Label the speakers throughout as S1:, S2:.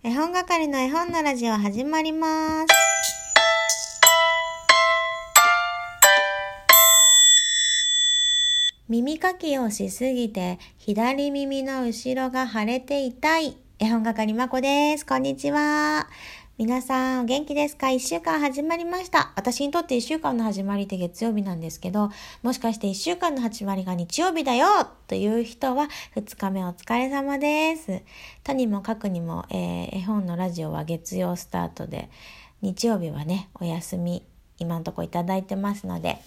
S1: 絵本係の絵本のラジオ始まります。耳かきをしすぎて左耳の後ろが腫れて痛い。絵本係まこです。こんにちは。皆さん、お元気ですか？一週間始まりました。私にとって一週間の始まりって月曜日なんですけど、もしかして一週間の始まりが日曜日だよという人は、二日目お疲れ様です。とにもかくにも、えー絵本のラジオは月曜スタートで、日曜日はね、お休み、今のとこいただいてますので、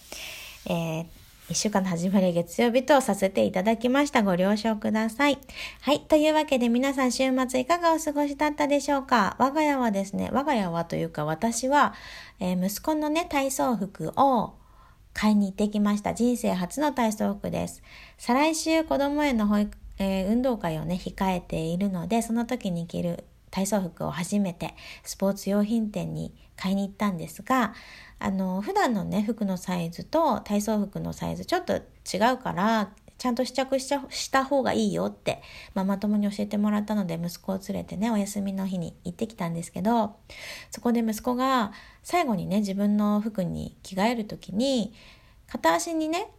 S1: えー一週間の始まり月曜日とさせていただきました。ご了承ください。はい。というわけで皆さん週末いかがお過ごしだったでしょうか？我が家はですね、我が家はというか私は、えー息子のね、体操服を買いに行ってきました。人生初の体操服です。再来週子供への保育、えー運動会をね、控えているので、その時に着る体操服を初めてスポーツ用品店に買いに行ったんですが、あの、普段のね、服のサイズと体操服のサイズちょっと違うから、ちゃんと試着した方がいいよって、ママ友に教えてもらったので、息子を連れてね、お休みの日に行ってきたんですけど、そこで息子が最後にね、自分の服に着替える時に、片足にね、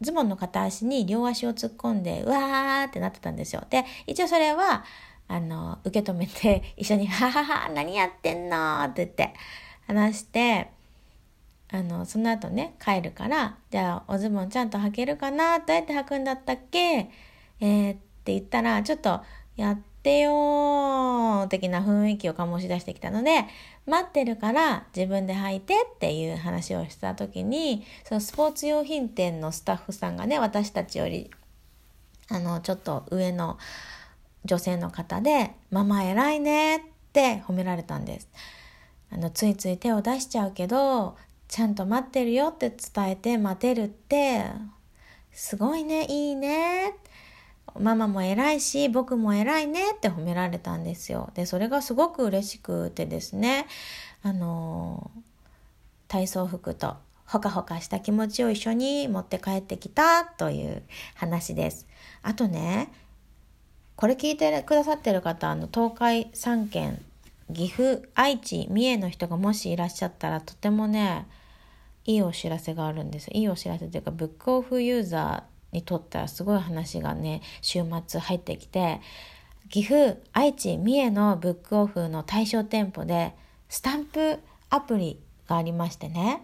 S1: ズボンの片足に両足を突っ込んで、うわーってなってたんですよ。で、一応それは、あの、受け止めて、一緒に、ははは、何やってんの？って言って話して、あの、その後ね、帰るから、じゃあ、おズボンちゃんと履けるかな？どうやって履くんだったっけ？えー、って言ったら、ちょっと、やってよー的な雰囲気を醸し出してきたので、待ってるから自分で履いてっていう話をした時に、そのスポーツ用品店のスタッフさんがね、私たちより、あの、ちょっと上の女性の方で、ママ偉いねって褒められたんです。あの、ついつい手を出しちゃうけど、ちゃんと待ってるよって伝えて待てるって、すごいね、いいね。ママも偉いし、僕も偉いねって褒められたんですよ。で、それがすごく嬉しくてですね、あの、体操服とほかほかした気持ちを一緒に持って帰ってきたという話です。あとね、これ聞いてくださってる方、あの、東海3県、岐阜、愛知、三重の人がもしいらっしゃったら、とてもね、いいお知らせがあるんです。いいお知らせというか、ブックオフユーザーにとってはすごい話がね、週末入ってきて、岐阜、愛知、三重のブックオフの対象店舗で、スタンプアプリがありましてね、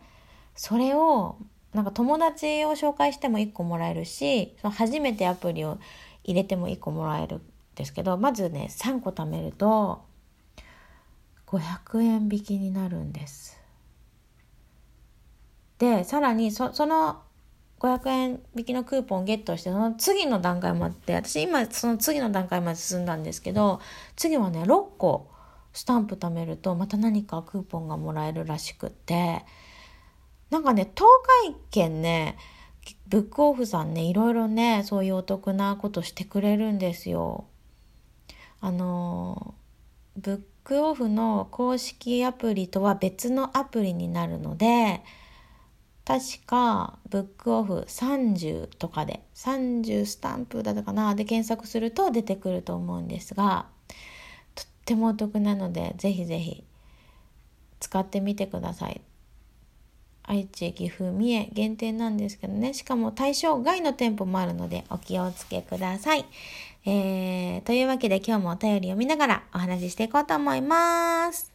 S1: それを、なんか友達を紹介しても1個もらえるし、その初めてアプリを入れても1個もらえるんですけど、まずね、3個貯めると、500円引きになるんです。で、さらにそ、その500円引きのクーポンゲットして、その次の段階もあって、私今その次の段階まで進んだんですけど、次はね、6個スタンプ貯めると、また何かクーポンがもらえるらしくって、なんかね、東海圏ね、ブックオフさんね、いろいろね、そういうお得なことしてくれるんですよ。あの、ブックオフの公式アプリとは別のアプリになるので、確かブックオフ30とかで30スタンプだったかなで検索すると出てくると思うんですがとってもお得なのでぜひぜひ使ってみてください愛知岐阜三重限定なんですけどね。しかも対象外の店舗もあるのでお気をつけください。えー、というわけで今日もお便りを見ながらお話ししていこうと思います。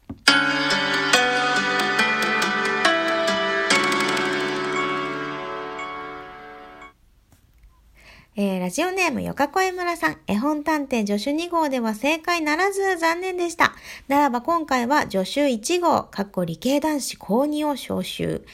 S1: ジオネームよかこえ村さん、絵本探偵助手2号では正解ならず残念でした。ならば今回は助手1号、かっこ理系男子高2を招集。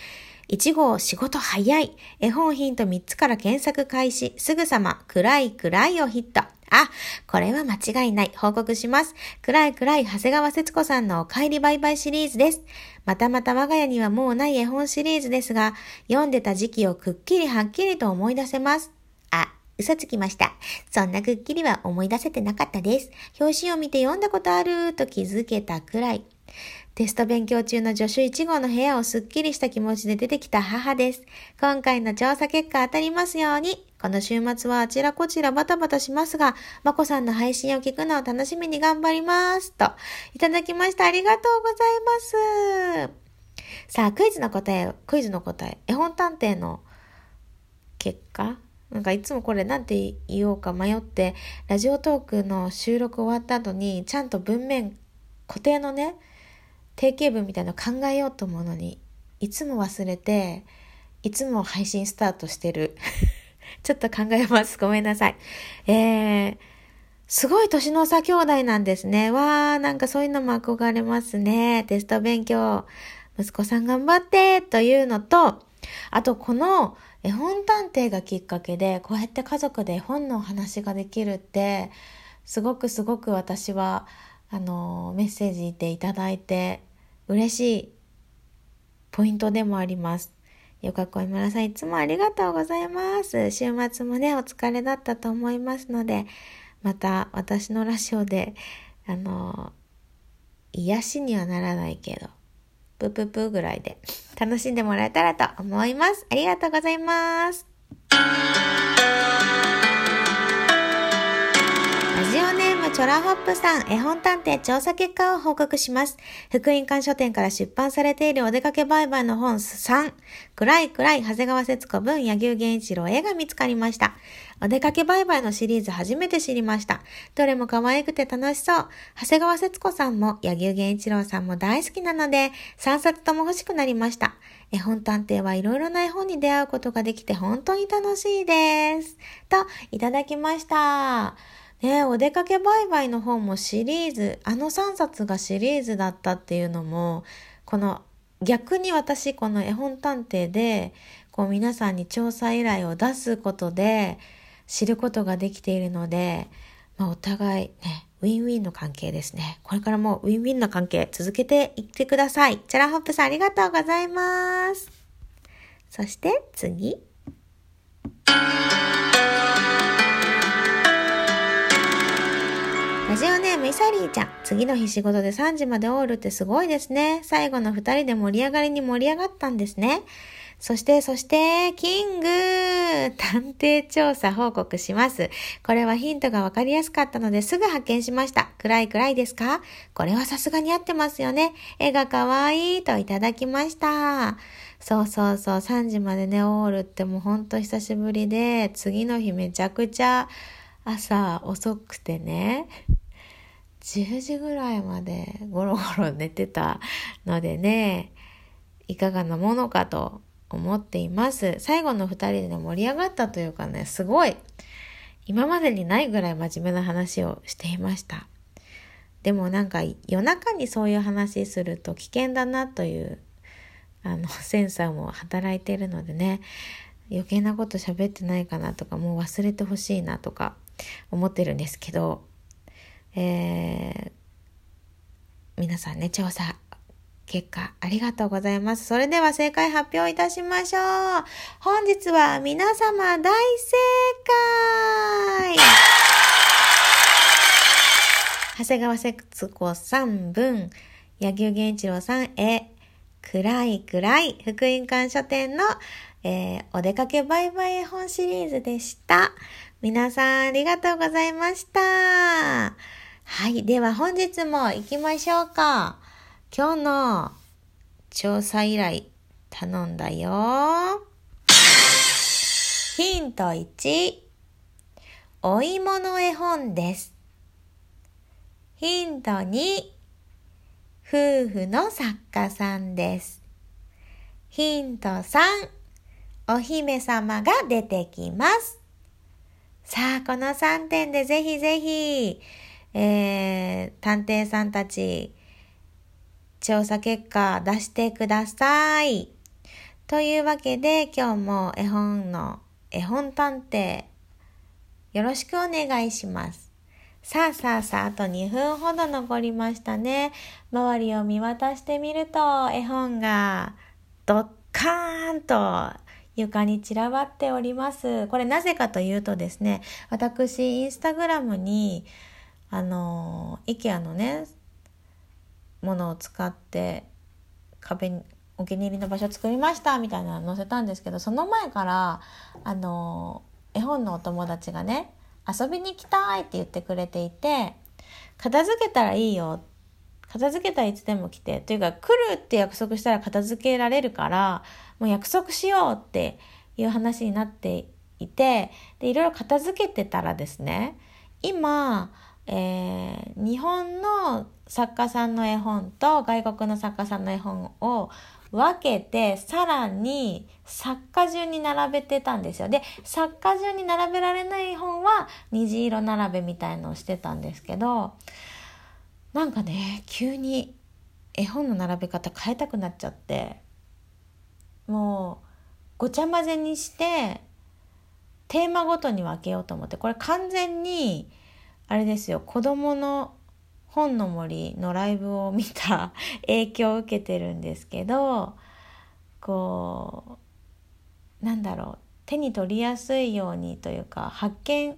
S1: 1号仕事早い。絵本ヒント3つから検索開始。すぐさま暗い暗いをヒット。あ、これは間違いない。報告します。暗い暗い長谷川節子さんのお帰りバイバイシリーズです。またまた我が家にはもうない絵本シリーズですが、読んでた時期をくっきりはっきりと思い出せます。嘘つきました。そんなくっきりは思い出せてなかったです。表紙を見て読んだことあると気づけたくらい。テスト勉強中の助手1号の部屋をすっきりした気持ちで出てきた母です。今回の調査結果当たりますように。この週末はあちらこちらバタバタしますが、まこさんの配信を聞くのを楽しみに頑張ります。と、いただきました。ありがとうございます。さあ、クイズの答え、クイズの答え、絵本探偵の結果？なんかいつもこれなんて言おうか迷って、ラジオトークの収録終わった後に、ちゃんと文面、固定のね、定型文みたいなの考えようと思うのに、いつも忘れて、いつも配信スタートしてる。ちょっと考えます。ごめんなさい。えー、すごい年の差兄弟なんですね。わー、なんかそういうのも憧れますね。テスト勉強。息子さん頑張ってというのと、あとこの絵本探偵がきっかけでこうやって家族で絵本のお話ができるってすごくすごく私はあのメッセージでいただいて嬉しいポイントでもあります。よかこいむらさんいつもありがとうございます。週末もねお疲れだったと思いますのでまた私のラジオであの癒しにはならないけどプププぐらいで楽しんでもらえたらと思います。ありがとうございます。ラジオネチョラホップさん、絵本探偵調査結果を報告します。福音館書店から出版されているお出かけ売買の本3、暗い暗い長谷川節子文柳生源一郎絵が見つかりました。お出かけ売買のシリーズ初めて知りました。どれも可愛くて楽しそう。長谷川節子さんも柳生源一郎さんも大好きなので、3冊とも欲しくなりました。絵本探偵はいろいろな絵本に出会うことができて本当に楽しいです。と、いただきました。ねお出かけ売買の方もシリーズ、あの3冊がシリーズだったっていうのも、この逆に私この絵本探偵で、こう皆さんに調査依頼を出すことで知ることができているので、まあ、お互いね、ウィンウィンの関係ですね。これからもウィンウィンの関係続けていってください。チャラホップさんありがとうございます。そして次。ジオネームイサリーちゃん。次の日仕事で3時までオールってすごいですね。最後の2人で盛り上がりに盛り上がったんですね。そして、そして、キング探偵調査報告します。これはヒントがわかりやすかったのですぐ発見しました。暗い暗いですか？これはさすがに合ってますよね。絵がかわいいといただきました。そうそうそう、3時までね、オールってもうほんと久しぶりで、次の日めちゃくちゃ朝遅くてね、10時ぐらいまでゴロゴロ寝てたのでね、いかがなものかと思っています。最後の2人でね、盛り上がったというかね、すごい、今までにないぐらい真面目な話をしていました。でもなんか夜中にそういう話すると危険だなというあのセンサーも働いてるのでね余計なこと喋ってないかなとかもう忘れてほしいなとか思ってるんですけど、えー、皆さんね、調査結果ありがとうございます。それでは正解発表いたしましょう。本日は皆様大正解長谷川節子さん分、柳生源一郎さんへ、暗い暗い福音館書店の、えー、お出かけバイバイ絵本シリーズでした。皆さんありがとうございました。はい。では本日も行きましょうか。今日の調査依頼頼んだよ。ヒント1。お芋の絵本です。ヒント2。夫婦の作家さんです。ヒント3。お姫様が出てきます。さあ、この3点でぜひぜひ、えー、探偵さんたち、調査結果出してください。というわけで、今日も絵本の、絵本探偵、よろしくお願いします。さあさあさあ、あと2分ほど残りましたね。周りを見渡してみると、絵本が、ドッカーンと床に散らばっております。これなぜかというとですね、私、インスタグラムに、あの、IKEA のね、ものを使って壁にお気に入りの場所作りましたみたいなの載せたんですけど、その前から、あの、絵本のお友達がね遊びに行きたいって言ってくれていて片付けたらいいよ片付けたらいつでも来てというか来るって約束したら片付けられるからもう約束しようっていう話になっていてでいろいろ片付けてたらですね今、えー、日本の作家さんの絵本と外国の作家さんの絵本を分けてさらに作家順に並べてたんですよ。で作家順に並べられない本は虹色並べみたいのをしてたんですけどなんかね急に絵本の並べ方変えたくなっちゃってもうごちゃ混ぜにしてテーマごとに分けようと思ってこれ完全にあれですよ。子供の本の森のライブを見た 影響を受けてるんですけどこうなんだろう。手に取りやすいようにというか発見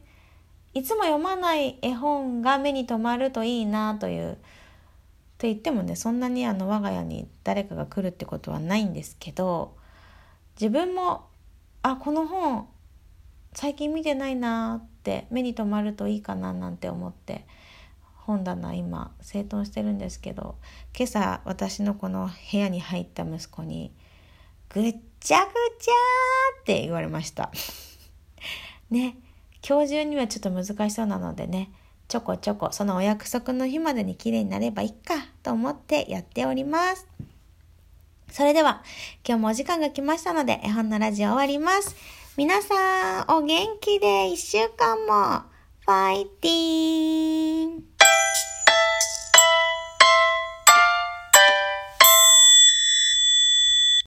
S1: いつも読まない絵本が目に留まるといいなというと言ってもねそんなにあの我が家に誰かが来るってことはないんですけど自分もあこの本最近見てないなって目に留まるといいかななんて思って本棚今整頓してるんですけど今朝私のこの部屋に入った息子に「ぐっちゃぐちゃ」って言われました ね今日中にはちょっと難しそうなのでねちょこちょこそのお約束の日までに綺麗になればいいかと思ってやっております。それでは今日もお時間が来ましたので絵本のラジオ終わります。皆さんお元気で一週間も。ファイティーン。